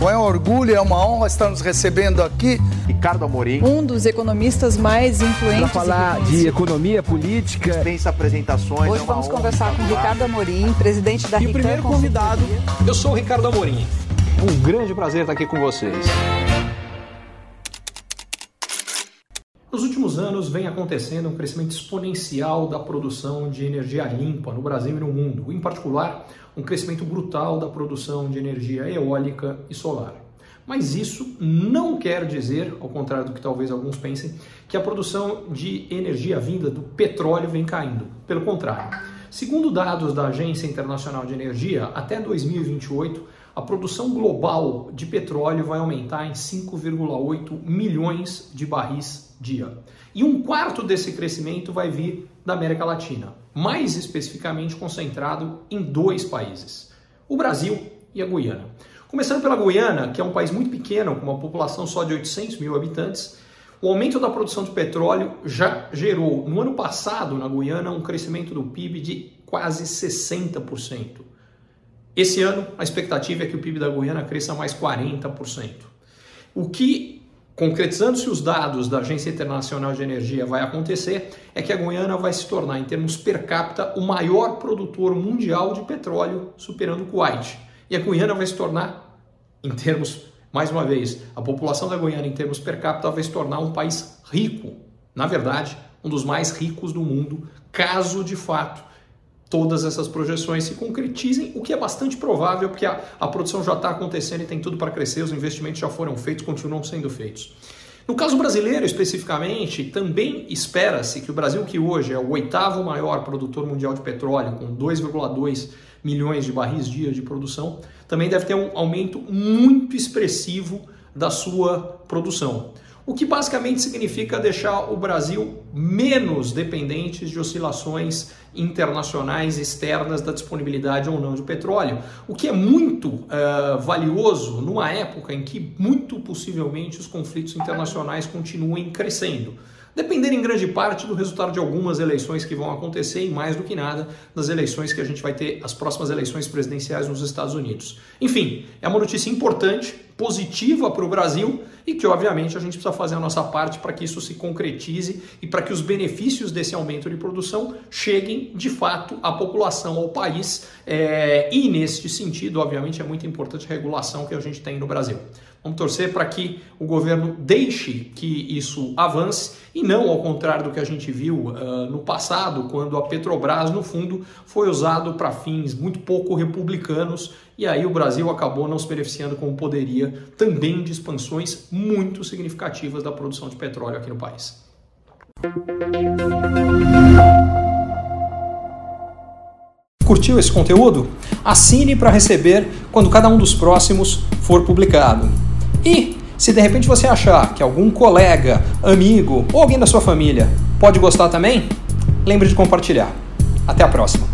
Bom, é um orgulho, é uma honra estar nos recebendo aqui. Ricardo Amorim. Um dos economistas mais influentes. Para falar de economia política. Dispensa apresentações. Hoje é vamos conversar com Ricardo Amorim, presidente da E o primeiro convidado, eu sou o Ricardo Amorim. Um grande prazer estar aqui com vocês. Nos últimos anos vem acontecendo um crescimento exponencial da produção de energia limpa no Brasil e no mundo, em particular, um crescimento brutal da produção de energia eólica e solar. Mas isso não quer dizer, ao contrário do que talvez alguns pensem, que a produção de energia vinda do petróleo vem caindo. Pelo contrário. Segundo dados da Agência Internacional de Energia, até 2028, a produção global de petróleo vai aumentar em 5,8 milhões de barris dia. E um quarto desse crescimento vai vir da América Latina, mais especificamente concentrado em dois países: o Brasil e a Guiana. Começando pela Guiana, que é um país muito pequeno, com uma população só de 800 mil habitantes, o aumento da produção de petróleo já gerou, no ano passado, na Guiana, um crescimento do PIB de quase 60%. Esse ano, a expectativa é que o PIB da Guiana cresça mais 40%. O que, concretizando-se os dados da Agência Internacional de Energia, vai acontecer é que a Guiana vai se tornar, em termos per capita, o maior produtor mundial de petróleo, superando o Kuwait. E a Guiana vai se tornar, em termos, mais uma vez, a população da Guiana, em termos per capita, vai se tornar um país rico. Na verdade, um dos mais ricos do mundo, caso de fato todas essas projeções se concretizem, o que é bastante provável, porque a, a produção já está acontecendo e tem tudo para crescer, os investimentos já foram feitos, continuam sendo feitos. No caso brasileiro, especificamente, também espera-se que o Brasil, que hoje é o oitavo maior produtor mundial de petróleo, com 2,2 milhões de barris dia de produção, também deve ter um aumento muito expressivo da sua produção o que basicamente significa deixar o Brasil menos dependente de oscilações internacionais externas da disponibilidade ou não de petróleo, o que é muito uh, valioso numa época em que muito possivelmente os conflitos internacionais continuem crescendo depender em grande parte do resultado de algumas eleições que vão acontecer e mais do que nada das eleições que a gente vai ter, as próximas eleições presidenciais nos Estados Unidos. Enfim, é uma notícia importante, positiva para o Brasil e que obviamente a gente precisa fazer a nossa parte para que isso se concretize e para que os benefícios desse aumento de produção cheguem de fato à população, ao país é, e neste sentido, obviamente, é muito importante a regulação que a gente tem no Brasil. Vamos torcer para que o governo deixe que isso avance e não ao contrário do que a gente viu uh, no passado, quando a Petrobras, no fundo, foi usado para fins muito pouco republicanos e aí o Brasil acabou não se beneficiando como poderia também de expansões muito significativas da produção de petróleo aqui no país. Curtiu esse conteúdo? Assine para receber quando cada um dos próximos for publicado. E se de repente você achar que algum colega, amigo ou alguém da sua família pode gostar também, lembre de compartilhar. Até a próxima!